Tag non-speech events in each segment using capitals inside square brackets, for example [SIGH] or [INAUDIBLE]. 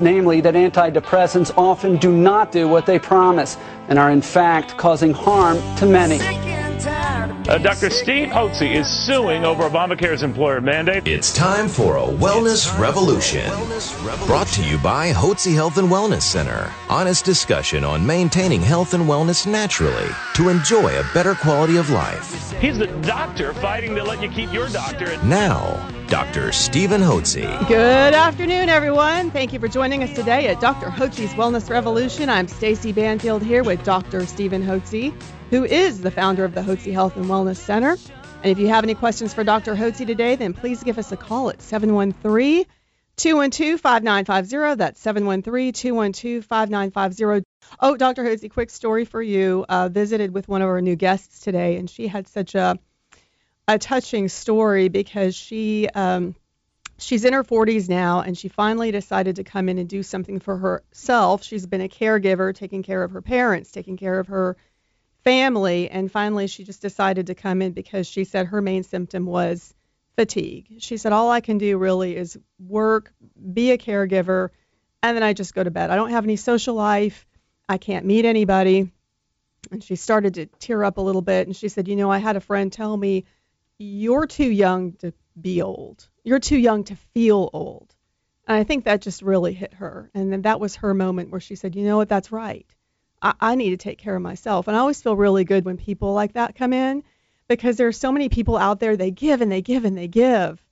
namely that antidepressants often do not do what they promise and are in fact causing harm to many. Uh, Dr. Steve Hotze is suing over Obamacare's employer mandate. It's time for a wellness revolution. Brought to you by Hotze Health and Wellness Center. Honest discussion on maintaining health and wellness naturally to enjoy a better quality of life. He's the doctor fighting to let you keep your doctor. Now, Dr. Stephen Hotze. Good afternoon, everyone. Thank you for joining us today at Dr. Hotze's Wellness Revolution. I'm Stacy Banfield here with Dr. Stephen Hotze, who is the founder of the Hotze Health and Wellness Center. And if you have any questions for Dr. Hotze today, then please give us a call at 713 212 5950. That's 713 212 5950. Oh, Dr. Hotze, quick story for you. Uh, visited with one of our new guests today, and she had such a a touching story because she um, she's in her 40s now, and she finally decided to come in and do something for herself. She's been a caregiver, taking care of her parents, taking care of her family, and finally she just decided to come in because she said her main symptom was fatigue. She said all I can do really is work, be a caregiver, and then I just go to bed. I don't have any social life. I can't meet anybody. And she started to tear up a little bit and she said, "You know, I had a friend tell me you're too young to be old. You're too young to feel old." And I think that just really hit her. And then that was her moment where she said, "You know what? That's right. I, I need to take care of myself." And I always feel really good when people like that come in because there are so many people out there they give and they give and they give.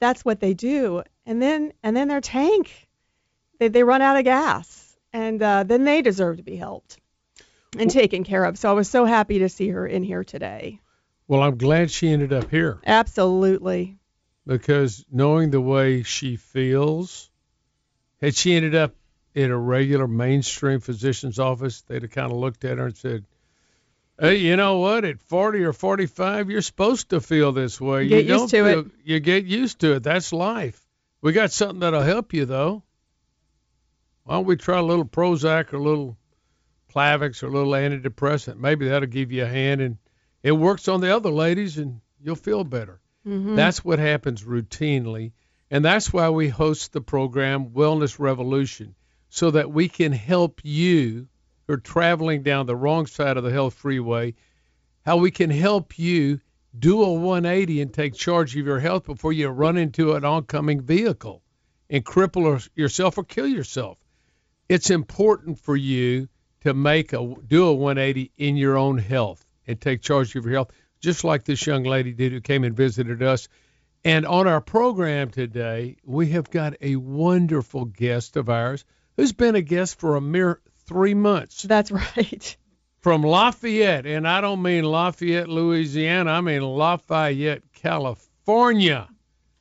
That's what they do. And then and then their tank they they run out of gas and uh, then they deserve to be helped and taken care of. So I was so happy to see her in here today. Well, I'm glad she ended up here Absolutely. because knowing the way she feels, had she ended up in a regular mainstream physician's office, they'd have kind of looked at her and said, Hey, you know what? At 40 or 45, you're supposed to feel this way. Get you used don't to feel, it. You get used to it. That's life. We got something that'll help you, though. Why don't we try a little Prozac or a little Plavix or a little antidepressant? Maybe that'll give you a hand, and it works on the other ladies, and you'll feel better. Mm-hmm. That's what happens routinely. And that's why we host the program Wellness Revolution, so that we can help you who are traveling down the wrong side of the health freeway, how we can help you do a 180 and take charge of your health before you run into an oncoming vehicle and cripple yourself or kill yourself. It's important for you to make a do a 180 in your own health and take charge of your health, just like this young lady did who came and visited us. And on our program today, we have got a wonderful guest of ours who's been a guest for a mere three months That's right. [LAUGHS] from Lafayette. And I don't mean Lafayette, Louisiana. I mean Lafayette, California.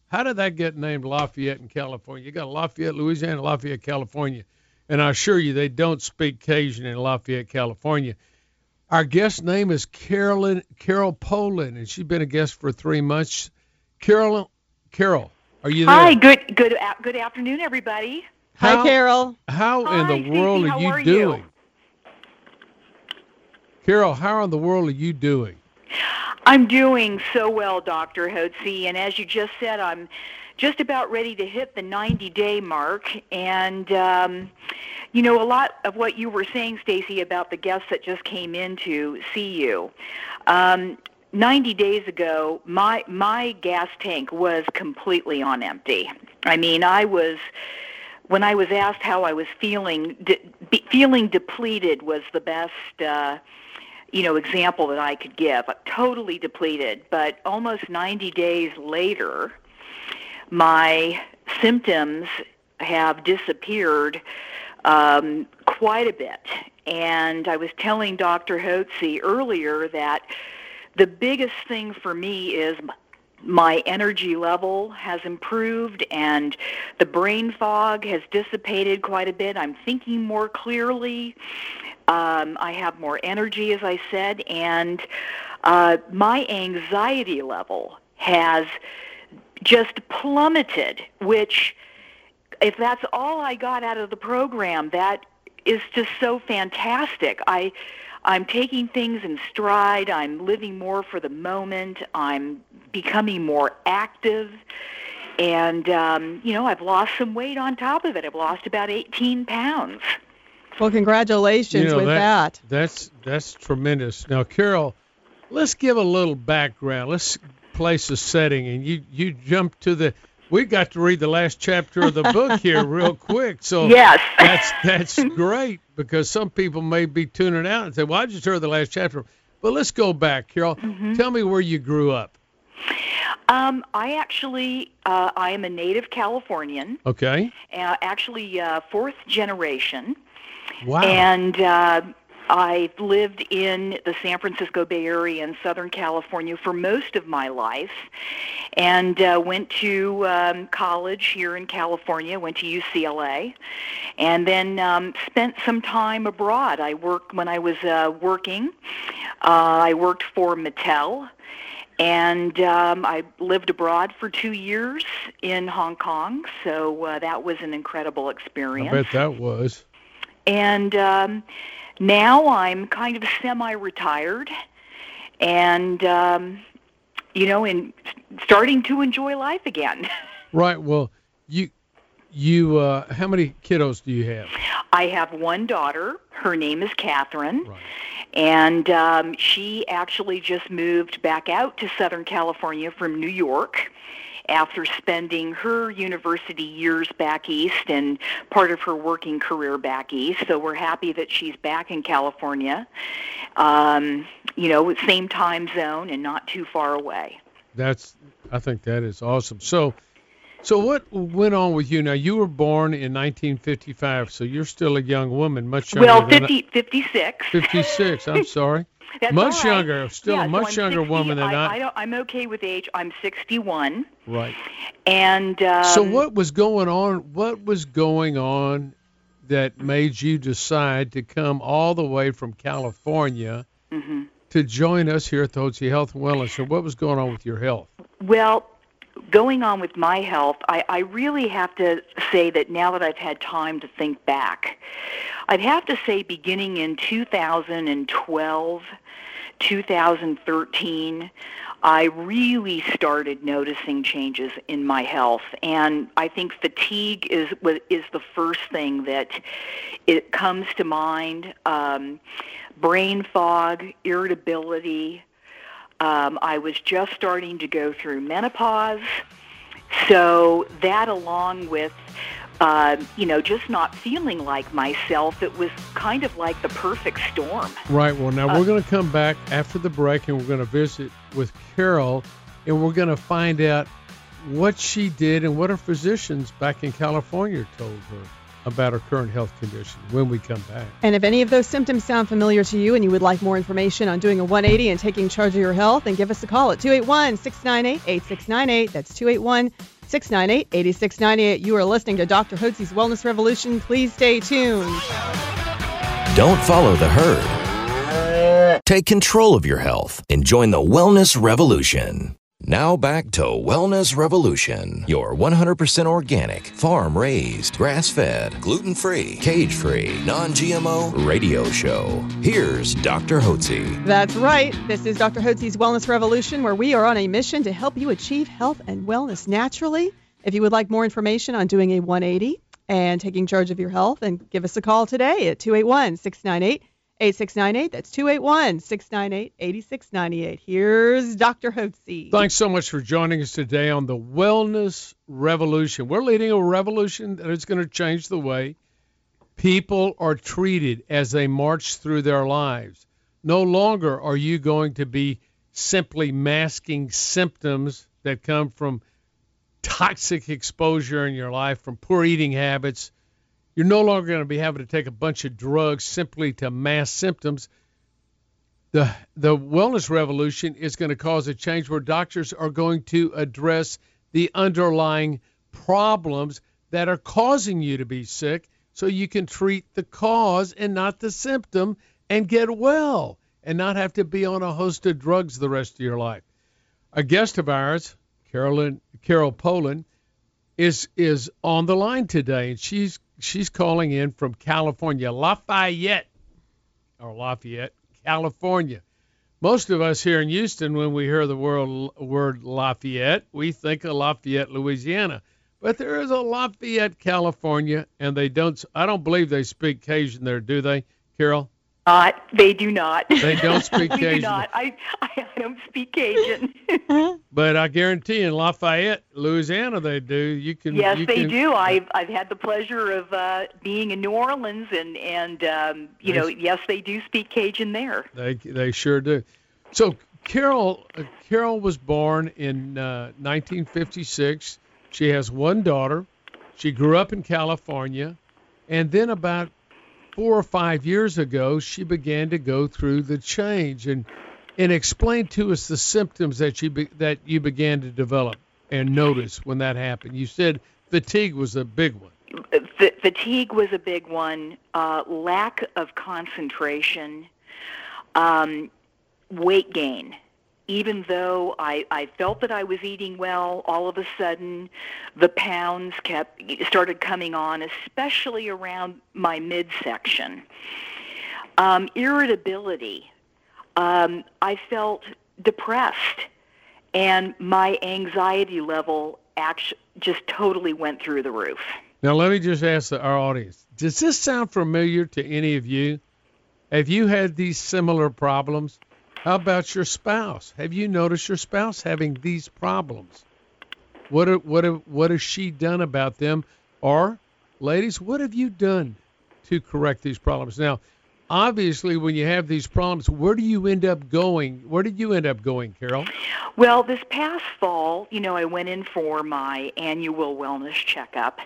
How did that get named Lafayette in California? You got Lafayette, Louisiana, Lafayette, California. And I assure you, they don't speak Cajun in Lafayette, California. Our guest name is Carolyn Carol Poland, and she's been a guest for three months. Carol, Carol, are you there? Hi, good good good afternoon, everybody. How- Hi, Carol. How in Hi, the world are you are you? doing? Carol, how in the world are you doing? I'm doing so well, Dr. Hotze, and as you just said, I'm just about ready to hit the 90-day mark. And um, you know, a lot of what you were saying, Stacy, about the guests that just came in to see you. Um, 90 days ago, my my gas tank was completely on empty. I mean, I was when I was asked how I was feeling, de- be, feeling depleted was the best, uh, you know, example that I could give. Totally depleted, but almost 90 days later, my symptoms have disappeared um, quite a bit. And I was telling Dr. Hotze earlier that the biggest thing for me is my energy level has improved and the brain fog has dissipated quite a bit. I'm thinking more clearly. Um, I have more energy, as I said, and uh, my anxiety level has just plummeted, which, if that's all I got out of the program, that is just so fantastic. I, I'm taking things in stride. I'm living more for the moment. I'm becoming more active. and um, you know I've lost some weight on top of it. I've lost about 18 pounds. Well, congratulations You know, with that. That's that's tremendous. Now, Carol, let's give a little background. Let's place a setting, and you you jump to the. We got to read the last chapter of the book here [LAUGHS] real quick, so Yes. that's that's [LAUGHS] great because some people may be tuning out and say, "Well, I just heard the last chapter." But let's go back, Carol. Mm-hmm. Tell me where you grew up. Um, I actually uh, I am a native Californian, Okay. uh, actually uh, fourth generation. Wow. And uh, I lived in the San Francisco Bay Area in Southern California for most of my life, and uh, went to um, college here in California. Went to UCLA, and then um, spent some time abroad. I worked when I was uh, working. Uh, I worked for Mattel. And um, I lived abroad for two years in Hong Kong, so uh, that was an incredible experience. I bet that was. and um, now I'm kind of semi-retired, and um, you know, in starting to enjoy life again. [LAUGHS] Right. Well, you you uh, how many kiddos do you have? I have one daughter. Her name is Catherine. Right. And um, she actually just moved back out to Southern California from New York after spending her university years back east and part of her working career back east. So we're happy that she's back in California, um, you know, same time zone and not too far away. That's I think that is awesome. So so what went on with you now? You were born in 1955, so you're still a young woman, much younger Well, than 50, 56. 56. I'm [LAUGHS] sorry. That's much right. younger, still yeah, a much I'm younger 60 woman than I, I. I I'm okay with age. I'm 61, right. and um, so what was going on? What was going on that made you decide to come all the way from California hmm to join us here at the Hotze Health and Wellness So, What was going on with your health? Well, going on with my health, I, I really have to say that now that I've had time to think back, I'd have to say beginning in 2012, 2013, I really started noticing changes in my health, and I think fatigue is is the first thing that it comes to mind. Um, brain fog, irritability, um, I was just starting to go through menopause. So that, along with, uh, you know, just not feeling like myself, it was kind of like the perfect storm. Right. Well, now Uh, we're going to come back after the break and we're going to visit with Carol and we're going to find out what she did and what her physicians back in California told her about her current health condition when we come back. And if any of those symptoms sound familiar to you and you would like more information on doing a 180 and taking charge of your health, then give us a call at 281 698 8698. That's 281 698 8698. You are listening to Dr. Hotze's Wellness Revolution. Please stay tuned. Don't follow the herd. Take control of your health and join the Wellness Revolution. Now back to Wellness Revolution, your 100% organic, farm raised, grass fed, gluten free, cage free, non GMO radio show. Here's Dr. Hotze. That's right. This is Dr. Hotze's Wellness Revolution, where we are on a mission to help you achieve health and wellness naturally. If you would like more information on doing a 180 and taking charge of your health, then give us a call today at 281 698 8698. That's 281 698 8698. Here's Dr. Hotze. Thanks so much for joining us today on the Wellness Revolution. We're leading a revolution that is going to change the way people are treated as they march through their lives. No longer are you going to be simply masking symptoms that come from toxic exposure in your life, from poor eating habits. You're no longer going to be having to take a bunch of drugs simply to mask symptoms the the wellness revolution is going to cause a change where doctors are going to address the underlying problems that are causing you to be sick so you can treat the cause and not the symptom and get well and not have to be on a host of drugs the rest of your life. A guest of ours, Carolyn Carol Poland, is is on the line today and she's she's calling in from California, Lafayette or Lafayette, California. most of us here in Houston, when we hear the word, word Lafayette, we think of Lafayette, Louisiana. But there is a Lafayette, California, and they don't. I don't believe they speak Cajun there, do they, Carol? Not. They do not. They don't [LAUGHS] speak we Cajun. do not. I, I, I don't speak Cajun. But I guarantee in Lafayette, Louisiana, they do. You can. yes, you they can, do. I've I've had the pleasure of uh, being in New Orleans, and and um, you know, yes, they do speak Cajun there. They they sure do. So Carol uh, Carol was born in uh, 1956. She has one daughter. She grew up in California, and then about four or five years ago, she began to go through the change and and explain to us the symptoms that you be, that you began to develop and notice when that happened. You said fatigue was a big one. F- fatigue was a big one. Uh, lack of concentration, um, weight gain. Even though I, I felt that I was eating well, all of a sudden the pounds kept started coming on, especially around my midsection. Um, irritability. Um, I felt depressed, and my anxiety level actually just totally went through the roof. Now, let me just ask our audience Does this sound familiar to any of you? Have you had these similar problems? How about your spouse? Have you noticed your spouse having these problems? What are, what what has she done about them? Or, ladies, what have you done to correct these problems? Now, obviously, when you have these problems, where do you end up going? Where did you end up going, Carol? Well, this past fall, you know, I went in for my annual wellness checkup,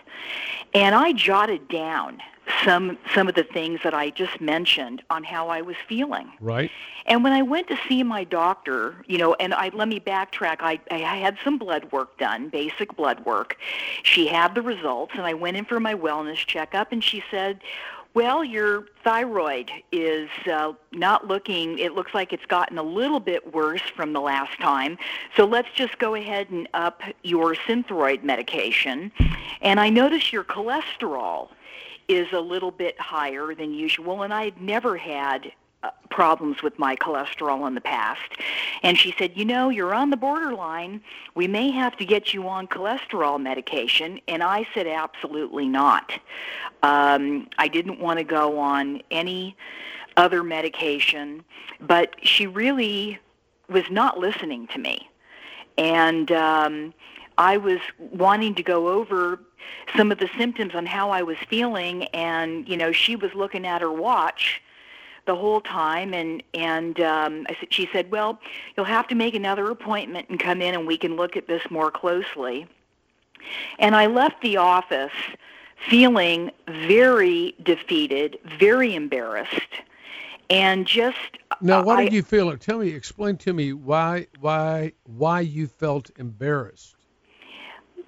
and I jotted down some some of the things that I just mentioned on how I was feeling. Right. And when I went to see my doctor, you know, and I let me backtrack. I, I had some blood work done, basic blood work. She had the results, and I went in for my wellness checkup, and she said, "Well, your thyroid is uh, not looking. It looks like it's gotten a little bit worse from the last time. So let's just go ahead and up your Synthroid medication." And I noticed your cholesterol is a little bit higher than usual, and I had never had uh, problems with my cholesterol in the past. And she said, You know, you're on the borderline. We may have to get you on cholesterol medication. And I said, Absolutely not. Um, I didn't want to go on any other medication, but she really was not listening to me. And um, I was wanting to go over some of the symptoms on how I was feeling, and you know, she was looking at her watch the whole time, and and um, I said, she said, "Well, you'll have to make another appointment and come in, and we can look at this more closely." And I left the office feeling very defeated, very embarrassed, and just Now, what I, did you feel? Tell me, explain to me why why why you felt embarrassed.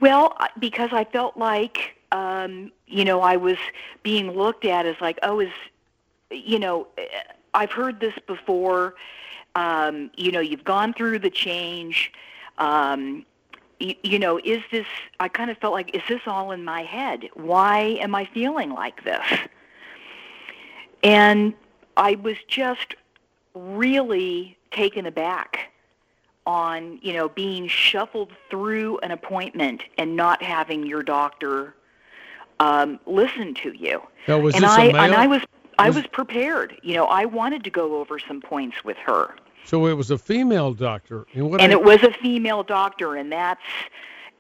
Well, because I felt like, um, you know, I was being looked at as like, oh, is, you know, eh, I've heard this before. Um, you know, you've gone through the change. Um, you, you know, is this? I kind of felt like, is this all in my head? Why am I feeling like this? And I was just really taken aback on you know being shuffled through an appointment and not having your doctor um, listen to you. Now, was and this I a male? and I was I Was- was prepared. You know, I wanted to go over some points with her, so it was a female doctor. And what and I- it was a female doctor, and that's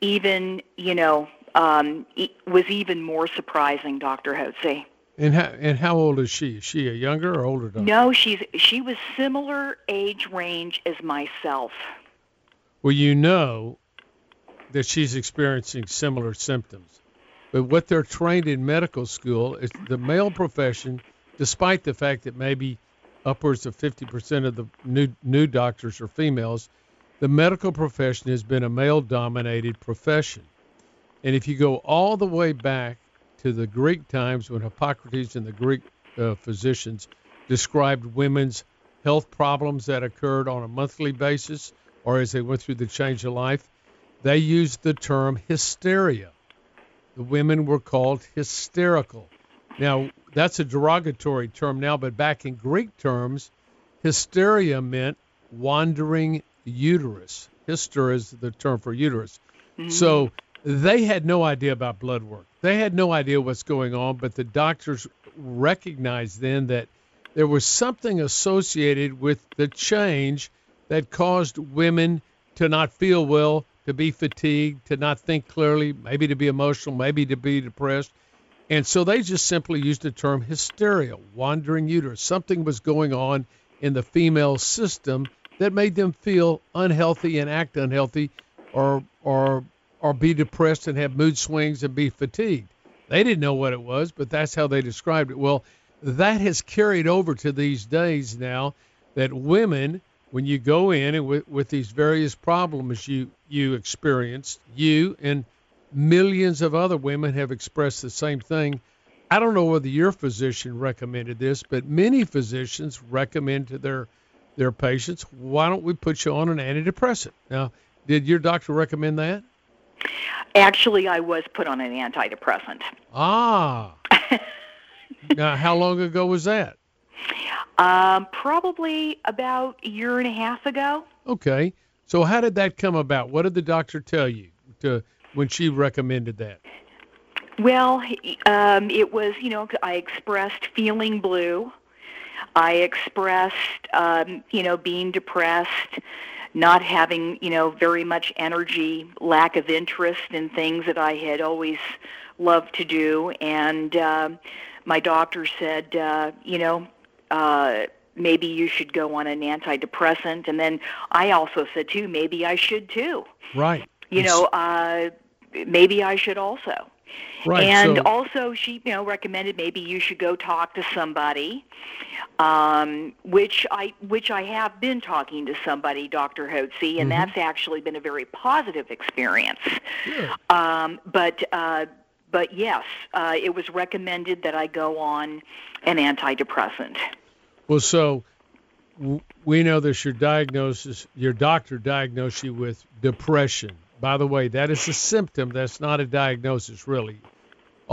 even you know um, was even more surprising, Doctor Hotze. And how and how old is she? Is she a younger or older doctor? No, she's she was similar age range as myself. Well, you know that she's experiencing similar symptoms. But what they're trained in medical school is the male profession, despite the fact that maybe upwards of 50% of the new new doctors are females, the medical profession has been a male-dominated profession. And if you go all the way back to the Greek times when Hippocrates and the Greek uh, physicians described women's health problems that occurred on a monthly basis or as they went through the change of life, they used the term hysteria. The women were called hysterical. Now, that's a derogatory term now, but back in Greek terms, hysteria meant wandering uterus. Hyster is the term for uterus. Mm-hmm. So they had no idea about blood work. They had no idea what's going on, but the doctors recognized then that there was something associated with the change that caused women to not feel well, to be fatigued, to not think clearly, maybe to be emotional, maybe to be depressed. And so they just simply used the term hysteria, wandering uterus. Something was going on in the female system that made them feel unhealthy and act unhealthy or or or be depressed and have mood swings and be fatigued. They didn't know what it was, but that's how they described it. Well, that has carried over to these days now that women when you go in and with, with these various problems you you experienced, you and millions of other women have expressed the same thing. I don't know whether your physician recommended this, but many physicians recommend to their their patients, why don't we put you on an antidepressant? Now, did your doctor recommend that? Actually, I was put on an antidepressant. Ah. [LAUGHS] now, how long ago was that? Um, probably about a year and a half ago. Okay. So how did that come about? What did the doctor tell you to when she recommended that? Well, um, it was, you know, I expressed feeling blue. I expressed, um, you know, being depressed, not having, you know, very much energy, lack of interest in things that I had always loved to do. And uh, my doctor said, uh, you know, uh, maybe you should go on an antidepressant. And then I also said too, maybe I should too. Right. You know, uh, maybe I should also. Right. And so... also, she you know recommended maybe you should go talk to somebody, um, which I which I have been talking to somebody, Dr. Hotze, and mm-hmm. that's actually been a very positive experience. Yeah. Um, but uh, but yes, uh, it was recommended that I go on an antidepressant. Well, so we know that your diagnosis, your doctor diagnosed you with depression. By the way, that is a symptom. That's not a diagnosis, really.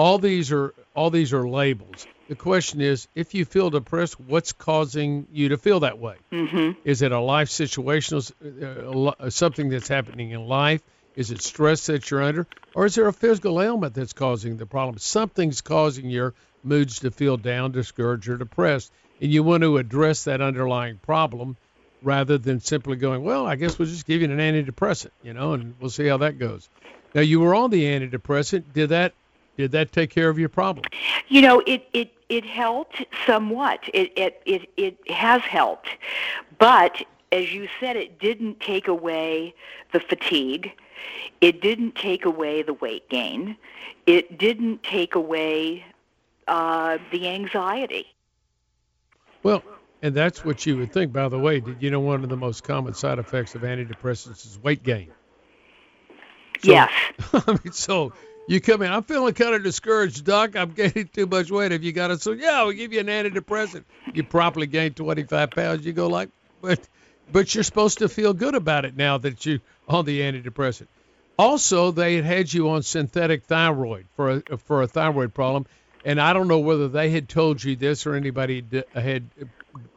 All these are all these are labels. The question is, if you feel depressed, what's causing you to feel that way? Mm-hmm. Is it a life situation, uh, something that's happening in life? Is it stress that you're under, or is there a physical ailment that's causing the problem? Something's causing your moods to feel down, discouraged, or depressed and you want to address that underlying problem rather than simply going, well, I guess we'll just give you an antidepressant, you know, and we'll see how that goes. Now you were on the antidepressant. Did that did that take care of your problem? You know, it it it helped somewhat. It it it it has helped, but as you said, it didn't take away the fatigue. It didn't take away the weight gain. It didn't take away uh, the anxiety. Well, and that's what you would think. By the way, did you know one of the most common side effects of antidepressants is weight gain? So, yes. [LAUGHS] I mean, so you come in, I'm feeling kind of discouraged, Doc. I'm [LAUGHS] gaining too much weight. Have you got it? So yeah, we'll give you an antidepressant. You probably gain 25 pounds. You go like, but but you're supposed to feel good about it now that you on the antidepressant. Also, they had had you on synthetic thyroid for a, for a thyroid problem, and I don't know whether they had told you this or anybody had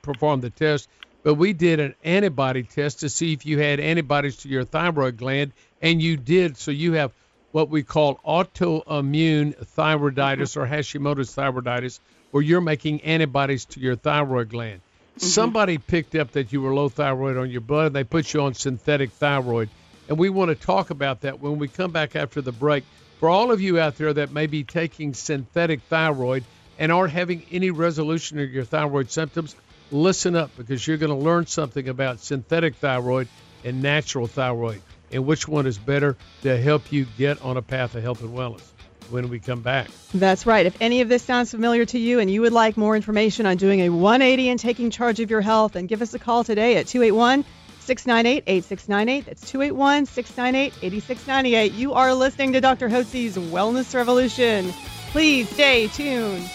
performed the test, but we did an antibody test to see if you had antibodies to your thyroid gland, and you did. So you have what we call autoimmune thyroiditis or Hashimoto's thyroiditis, where you're making antibodies to your thyroid gland. Mm-hmm. Somebody picked up that you were low thyroid on your blood, and they put you on synthetic thyroid. And we want to talk about that when we come back after the break. For all of you out there that may be taking synthetic thyroid and aren't having any resolution of your thyroid symptoms, listen up because you're going to learn something about synthetic thyroid and natural thyroid and which one is better to help you get on a path of health and wellness when we come back. That's right. If any of this sounds familiar to you and you would like more information on doing a 180 and taking charge of your health, then give us a call today at 281 698 8698. That's 281 698 8698. You are listening to Dr. Hotze's Wellness Revolution. Please stay tuned.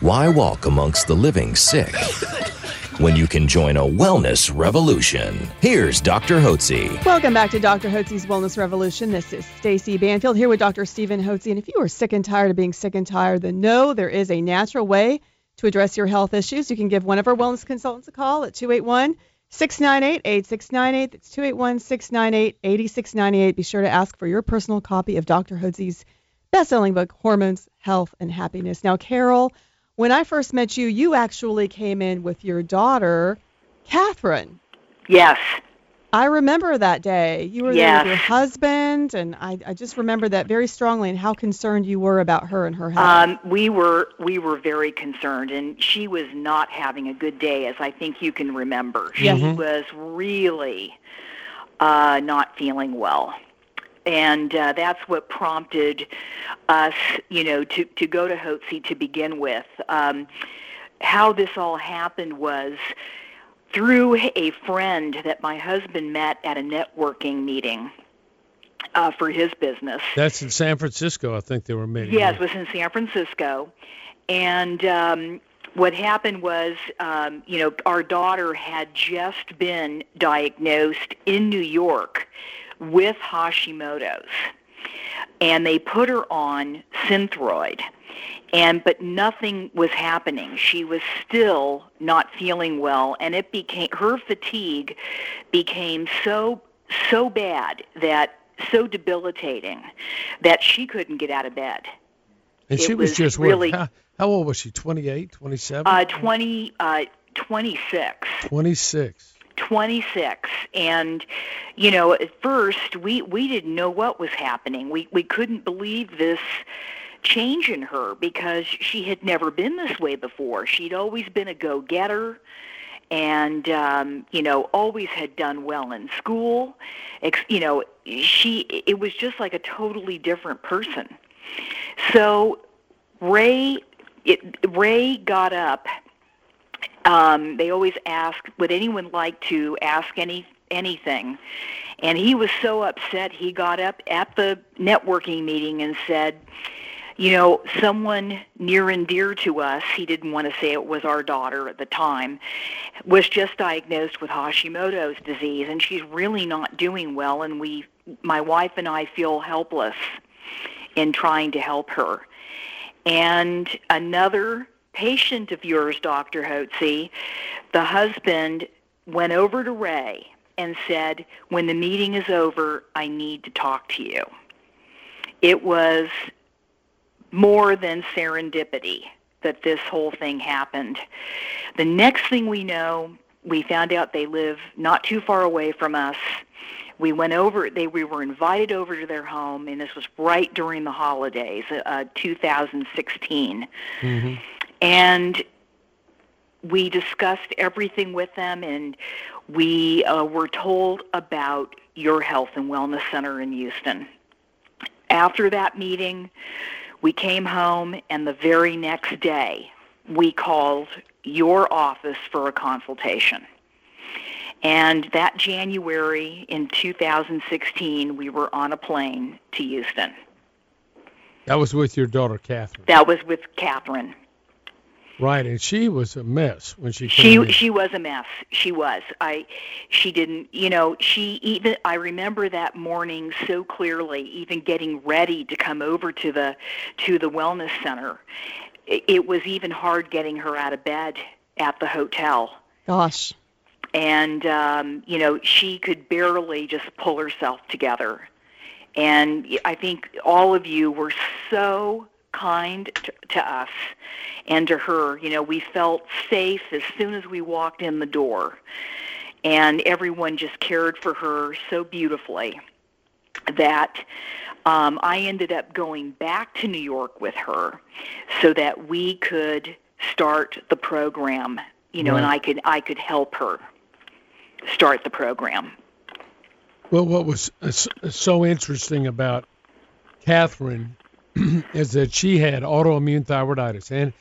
Why walk amongst the living sick [LAUGHS] when you can join a wellness revolution? Here's Dr. Hotze. Welcome back to Dr. Hotze's Wellness Revolution. This is Stacy Banfield here with Dr. Stephen Hotze. And if you are sick and tired of being sick and tired, then know there is a natural way to address your health issues. You can give one of our wellness consultants a call at 281 698 8698. That's 281 698 8698. Be sure to ask for your personal copy of Dr. Hotze's best selling book, Hormones, Health, and Happiness. Now, Carol, when I first met you, you actually came in with your daughter, Catherine. Yes. I remember that day. You were there with your husband, and I, I just remember that very strongly and how concerned you were about her and her health. Um, we were we were very concerned, and she was not having a good day, as I think you can remember. She Yes. was really uh, not feeling well, and uh, that's what prompted us, you know, to to go to Hotze to begin with. Um, how this all happened was through a friend that my husband met at a networking meeting uh, for his business. That's in San Francisco. I think they were meeting. Yes, it was in San Francisco, and um, what happened was, um, you know, our daughter had just been diagnosed in New York with Hashimoto's, and they put her on Synthroid, and but nothing was happening. She was still not feeling well, and it became her fatigue became so so bad that so debilitating that she couldn't get out of bed. And it she was, was just really- how, how old was she? 28, 27? Uh, 20, uh, 26. 26. 26 and you know at first we we didn't know what was happening. We we couldn't believe this change in her because she had never been this way before. She'd always been a go-getter and um you know always had done well in school. Ex- you know she it was just like a totally different person. So Ray it, Ray got up um, they always ask, would anyone like to ask any anything? And he was so upset, he got up at the networking meeting and said, you know, someone near and dear to us, he didn't want to say it was our daughter at the time, was just diagnosed with Hashimoto's disease, and she's really not doing well, and we, my wife and I feel helpless in trying to help her. And another patient of yours, Dr. Hotze, the husband went over to Ray and said, when the meeting is over, I need to talk to you. It was more than serendipity that this whole thing happened. The next thing we know, we found out they live not too far away from us. We went over. They we were invited over to their home, and this was right during the holidays, uh, 2016. And we discussed everything with them, and we uh, were told about your health and wellness center in Houston. After that meeting, we came home, and the very next day, we called your office for a consultation. And that January in 2016, we were on a plane to Houston. That was with your daughter, Catherine. That was with Catherine. Right, and she was a mess when she came She in. she was a mess. She was. I she didn't, you know, she even I remember that morning so clearly, even getting ready to come over to the to the wellness center. It, it was even hard getting her out of bed at the hotel. Gosh. and um, you know she could barely just pull herself together. And I think all of you were so kind to, to us and to her. You know, we felt safe as soon as we walked in the door, and everyone just cared for her so beautifully that um, I ended up going back to New York with her so that we could start the program. You know, and I could I could help her start the program. Well, what was uh, so interesting about Catherine [CLEARS THROAT] is that she had autoimmune thyroiditis, and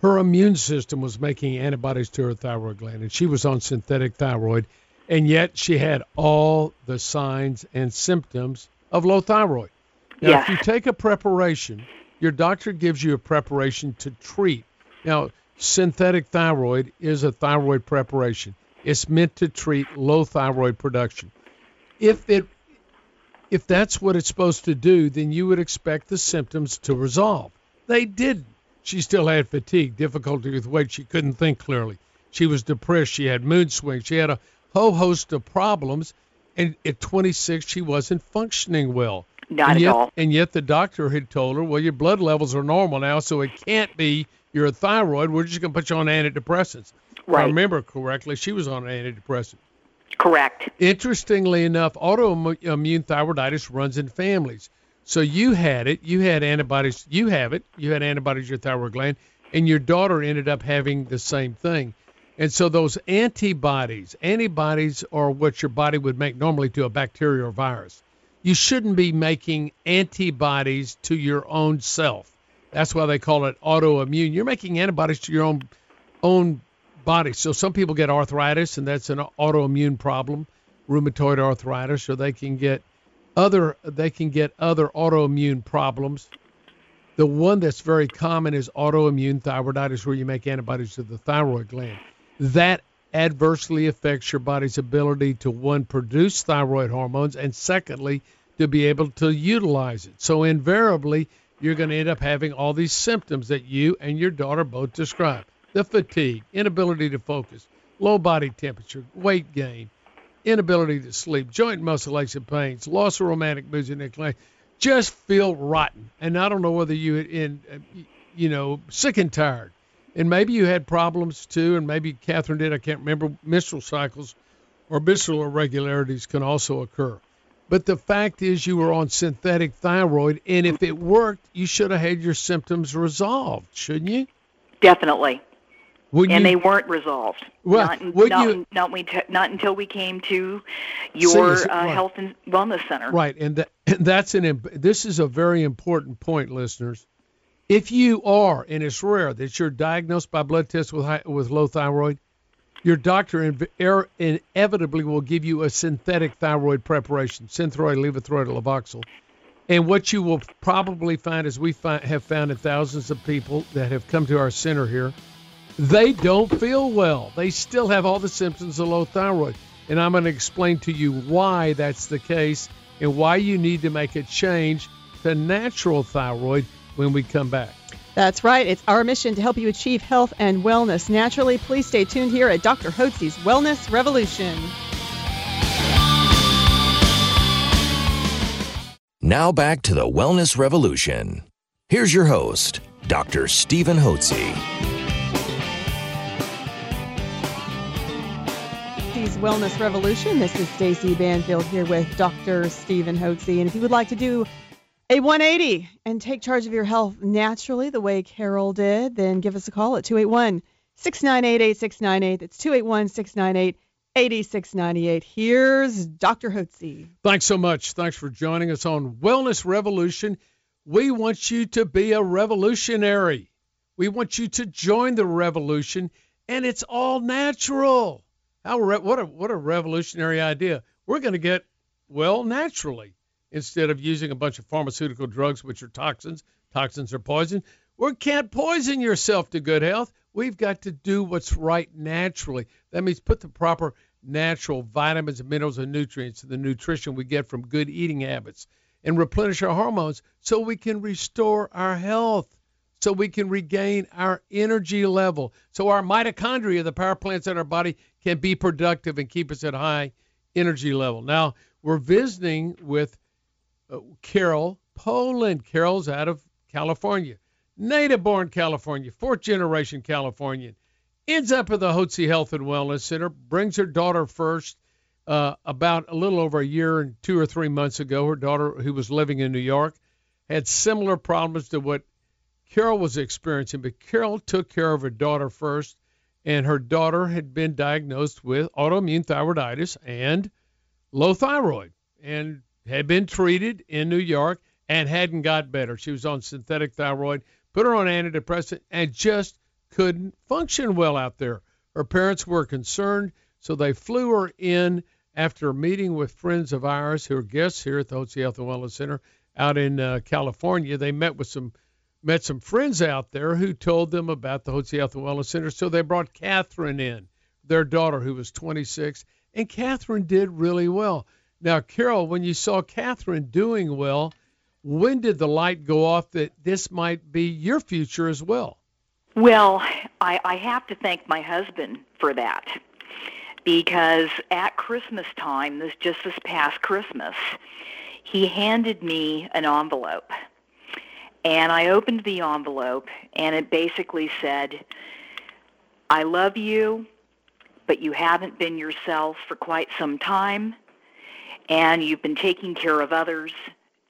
her immune system was making antibodies to her thyroid gland, and she was on synthetic thyroid, and yet she had all the signs and symptoms of low thyroid. Now, Yes. if you take a preparation, your doctor gives you a preparation to treat. Now, synthetic thyroid is a thyroid preparation. It's meant to treat low thyroid production if it if that's what it's supposed to do, then you would expect the symptoms to resolve. They didn't. She still had fatigue, difficulty with weight. She couldn't think clearly. She was depressed. She had mood swings. She had a whole host of problems. And at 26, she wasn't functioning well. Not and at yet, all. And yet the doctor had told her, well, your blood levels are normal now, so it can't be your thyroid. We're just going to put you on antidepressants. If I Right. remember correctly, she was on an antidepressant. Correct. Interestingly enough, autoimmune thyroiditis runs in families. So you had it, you had antibodies, you have it, you had antibodies to your thyroid gland, and your daughter ended up having the same thing. And so those antibodies, antibodies are what your body would make normally to a bacteria or virus. You shouldn't be making antibodies to your own self. That's why they call it autoimmune. You're making antibodies to your own own body. So some people get arthritis, and that's an autoimmune problem, rheumatoid arthritis, or they can get other they can get other autoimmune problems. The one that's very common is autoimmune thyroiditis, where you make antibodies to the thyroid gland. That adversely affects your body's ability to one produce thyroid hormones, and secondly, to be able to utilize it. So invariably, you're going to end up having all these symptoms that you and your daughter both describe the fatigue, inability to focus, low body temperature, weight gain, inability to sleep, joint muscle aches and pains, loss of romantic moods and inclination, just feel rotten. And I don't know whether you in, you know, sick and tired. And maybe you had problems too, and maybe Catherine did. I can't remember. Menstrual cycles or menstrual irregularities can also occur. But the fact is, you were on synthetic thyroid, and if it worked, you should have had your symptoms resolved, shouldn't you? Definitely. Would and you, they weren't resolved. Well, not, would not, you- not, we t- not until we came to your us, uh, right. health and wellness center. Right, and, that, [CLEARS THROAT] and that's an this is a very important point, listeners. If you are, and it's rare that you're diagnosed by blood test with high, with low thyroid, your doctor er- inevitably will give you a synthetic thyroid preparation, Synthroid, Levothyroid, or Levoxyl. And what you will probably find, as we have found in thousands of people that have come to our center here, they don't feel well. They still have all the symptoms of low thyroid. And I'm going to explain to you why that's the case and why you need to make a change to natural thyroid when we come back. That's right. It's our mission to help you achieve health and wellness naturally. Please stay tuned here at Dr. Hotze's Wellness Revolution. Now back to the Wellness Revolution. Here's your host, Dr. Stephen Hotze. Wellness Revolution. This is Stacy Banfield here with Dr. Stephen Hotze. And if you would like to do a 180 and take charge of your health naturally the way Carol did, then give us a call at 281 698 8698. That's 281 698 8698. Here's Dr. Hotze. Thanks so much. Thanks for joining us on Wellness Revolution. We want you to be a revolutionary. We want you to join the revolution, and it's all natural. How re- what a what a revolutionary idea. We're going to get well naturally instead of using a bunch of pharmaceutical drugs, which are toxins. Toxins are poison. We can't poison yourself to good health. We've got to do what's right naturally. That means put the proper natural vitamins, and minerals, and nutrients in the nutrition we get from good eating habits and replenish our hormones so we can restore our health, so we can regain our energy level, so our mitochondria, the power plants in our body, can be productive and keep us at high energy level. Now, we're visiting with uh, Carol Poland. Carol's out of California, native born California, fourth generation Californian. Ends up at the Hotze Health and Wellness Center, brings her daughter first uh, about a little over a year and two or three months ago. Her daughter, who was living in New York, had similar problems to what Carol was experiencing, but Carol took care of her daughter first, and her daughter had been diagnosed with autoimmune thyroiditis and low thyroid and had been treated in New York and hadn't got better. She was on synthetic thyroid, put her on antidepressant, and just couldn't function well out there. Her parents were concerned, so they flew her in after a meeting with friends of ours who are guests here at the Hotze Health and Wellness Center out in uh, California. They met with some met some friends out there who told them about the Hotze Health and Wellness Center. So they brought Catherine in, their daughter who was 26, and Catherine did really well. Now, Carol, when you saw Catherine doing well, when did the light go off that this might be your future as well? Well, I, I have to thank my husband for that because at Christmas time, this just this past Christmas, he handed me an envelope. And I opened the envelope and it basically said, I love you, but you haven't been yourself for quite some time, and you've been taking care of others,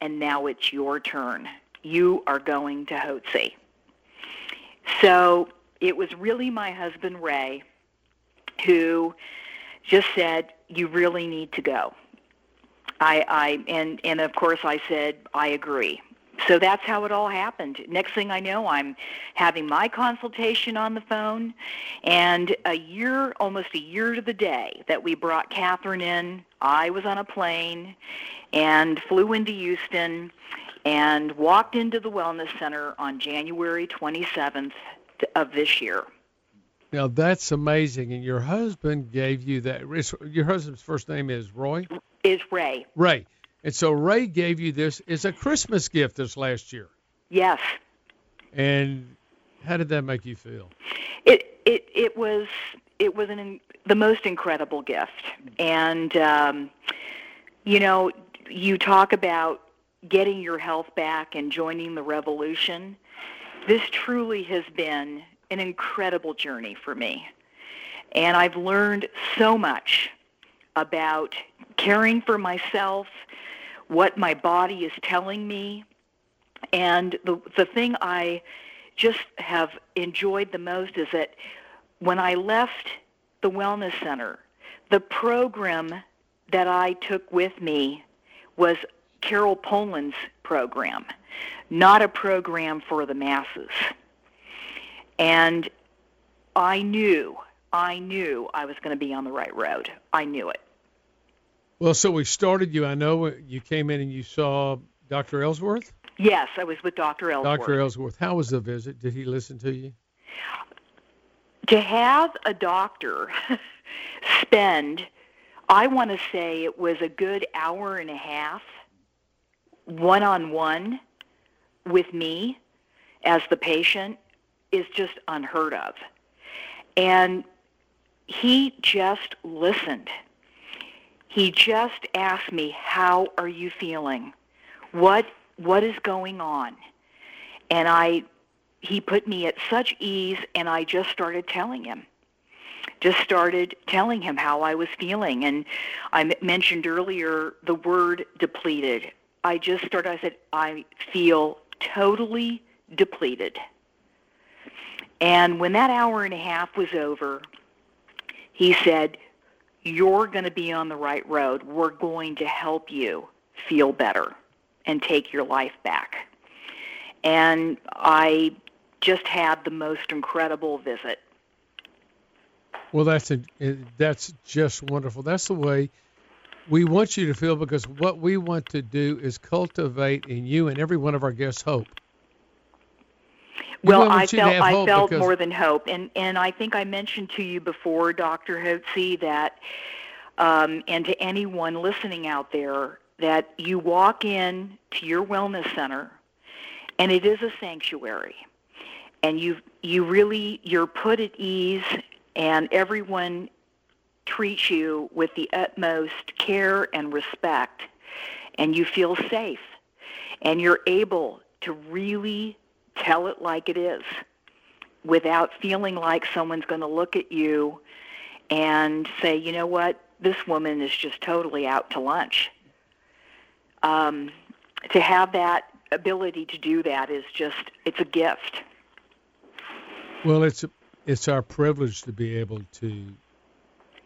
and now it's your turn. You are going to Hotze. So it was really my husband, Ray, who just said, you really need to go. I, I and and of course I said I agree so that's how it all happened. Next thing I know, I'm having my consultation on the phone, and a year, almost a year to the day that we brought Catherine in, I was on a plane and flew into Houston and walked into the Wellness Center on January 27th of this year. Now that's amazing. And your husband gave you that. Your husband's first name is Roy. Is Ray. Ray. And so Ray gave you this as a Christmas gift this last year. Yes. And how did that make you feel? It it it was it was an the most incredible gift, and um, you know you talk about getting your health back and joining the revolution. This truly has been an incredible journey for me, and I've learned so much about caring for myself what my body is telling me. And the the thing I just have enjoyed the most is that when I left the wellness center, the program that I took with me was Carol Poland's program, not a program for the masses. And I knew, I knew I was going to be on the right road. I knew it. Well, so we started you. I know you came in and you saw Dr. Ellsworth. Yes, I was with Dr. Ellsworth. Dr. Ellsworth. How was the visit? Did he listen to you? To have a doctor [LAUGHS] spend, I want to say it was a good hour and a half one on one with me as the patient is just unheard of. And he just listened he just asked me, "How are you feeling? What what is going on?" And I he put me at such ease and I just started telling him. Just started telling him how I was feeling and I mentioned earlier the word depleted. I just started I said I feel totally depleted. And when that hour and a half was over, he said, you're going to be on the right road. We're going to help you feel better and take your life back. And I just had the most incredible visit. Well, that's a, that's just wonderful. That's the way we want you to feel because what we want to do is cultivate in you and every one of our guests hope. Well, I felt I felt more than hope, and and I think I mentioned to you before, Dr. Hotze, that um, and to anyone listening out there that you walk in to your wellness center, and it is a sanctuary, and you you really you're put at ease, and everyone treats you with the utmost care and respect, and you feel safe, and you're able to really tell it like it is without feeling like someone's going to look at you and say, you know what, this woman is just totally out to lunch. Um, to have that ability to do that is just, it's a gift. Well, it's it's our privilege to be able to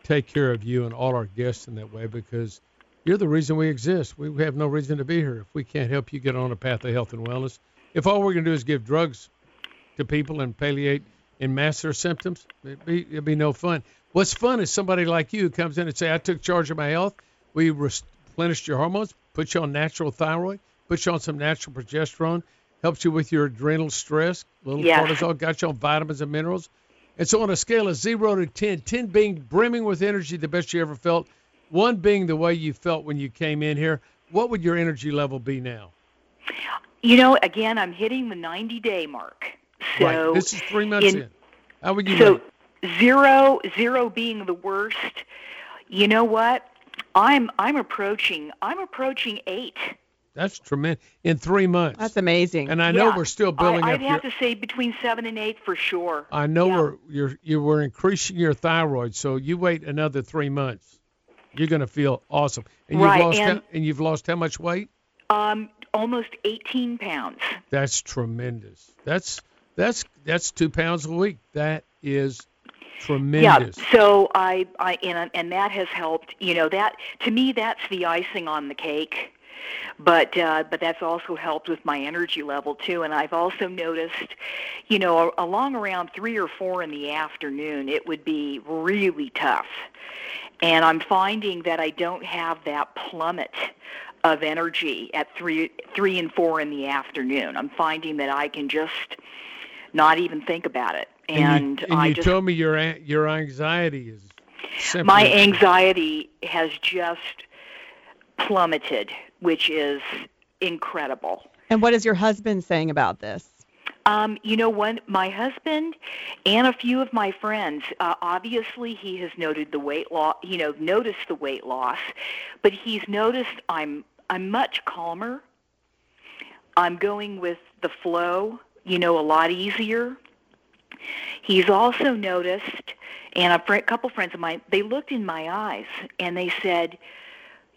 take care of you and all our guests in that way because you're the reason we exist. We have no reason to be here if we can't help you get on a path of health and wellness if all we're going to do is give drugs to people and palliate and mask their symptoms, it'd be, it'd be no fun. What's fun is somebody like you comes in and say, I took charge of my health. We replenished your hormones, put you on natural thyroid, put you on some natural progesterone, helps you with your adrenal stress, little yes. cortisol, got you on vitamins and minerals. And so on a scale of 0 to 10, 10 being brimming with energy, the best you ever felt, 1 being the way you felt when you came in here, what would your energy level be now? You know, again, I'm hitting the 90 day mark. So right. This is three months in. in. How would you so zero zero being the worst? You know what? I'm I'm approaching I'm approaching eight. That's tremendous in three months. That's amazing. And I know we're still building I, I'd up. I'd have your, to say between seven and eight for sure. I know yeah. we're you're you were increasing your thyroid, so you wait another three months. You're going to feel awesome. And right, you've lost and, how, and you've lost how much weight? Um, almost 18 pounds. That's tremendous. That's that's that's two pounds a week. That is tremendous. Yeah. So I, I and and that has helped. You know that to me that's the icing on the cake. But uh, but that's also helped with my energy level too. And I've also noticed, you know, along around three or four in the afternoon, it would be really tough. And I'm finding that I don't have that plummet of energy at three three and four in the afternoon. I'm finding that I can just not even think about it. And, and you, and I you just, told me your your anxiety is simply my anxiety has just plummeted, which is incredible. And what is your husband saying about this? Um, you know what? My husband and a few of my friends, uh, obviously, he has noted the weight loss. You know, noticed the weight loss, but he's noticed I'm I'm much calmer. I'm going with the flow. You know, a lot easier. He's also noticed, and a fr- couple friends of mine, they looked in my eyes and they said,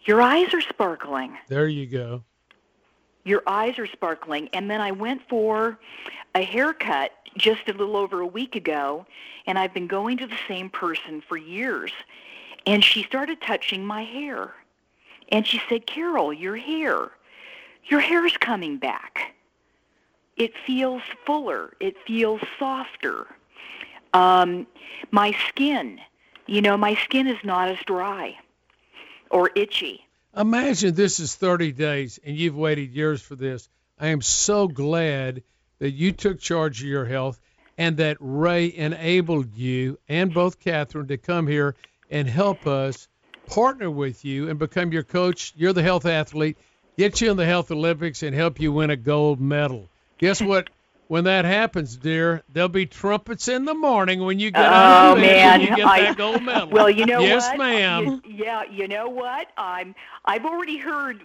"Your eyes are sparkling." There you go your eyes are sparkling. And then I went for a haircut just a little over a week ago, and I've been going to the same person for years. And she started touching my hair. And she said, Carol, your hair, your hair's coming back. It feels fuller. It feels softer. Um, my skin, you know, my skin is not as dry or itchy. Imagine this is 30 days and you've waited years for this. I am so glad that you took charge of your health and that Ray enabled you and both Catherine to come here and help us partner with you and become your coach. You're the health athlete, get you in the health Olympics and help you win a gold medal. Guess [LAUGHS] what? when that happens, dear, there'll be trumpets in the morning when you get oh, out of man. you get I, that gold medal. Well, you know yes, what? ma'am. You, yeah, you know what? I'm. I've already heard.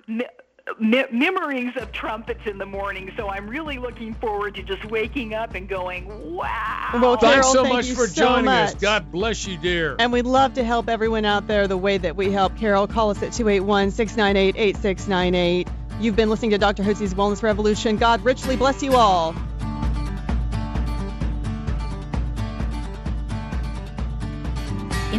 Me- memories of trumpets in the morning, so I'm really looking forward to just waking up and going, wow. Well, Thanks Carol, so thank much you for so joining much. us. God bless you, dear. And we'd love to help everyone out there the way that we help. Carol, call us at 281 698 8698. You've been listening to Dr. Hotze's Wellness Revolution. God richly bless you all.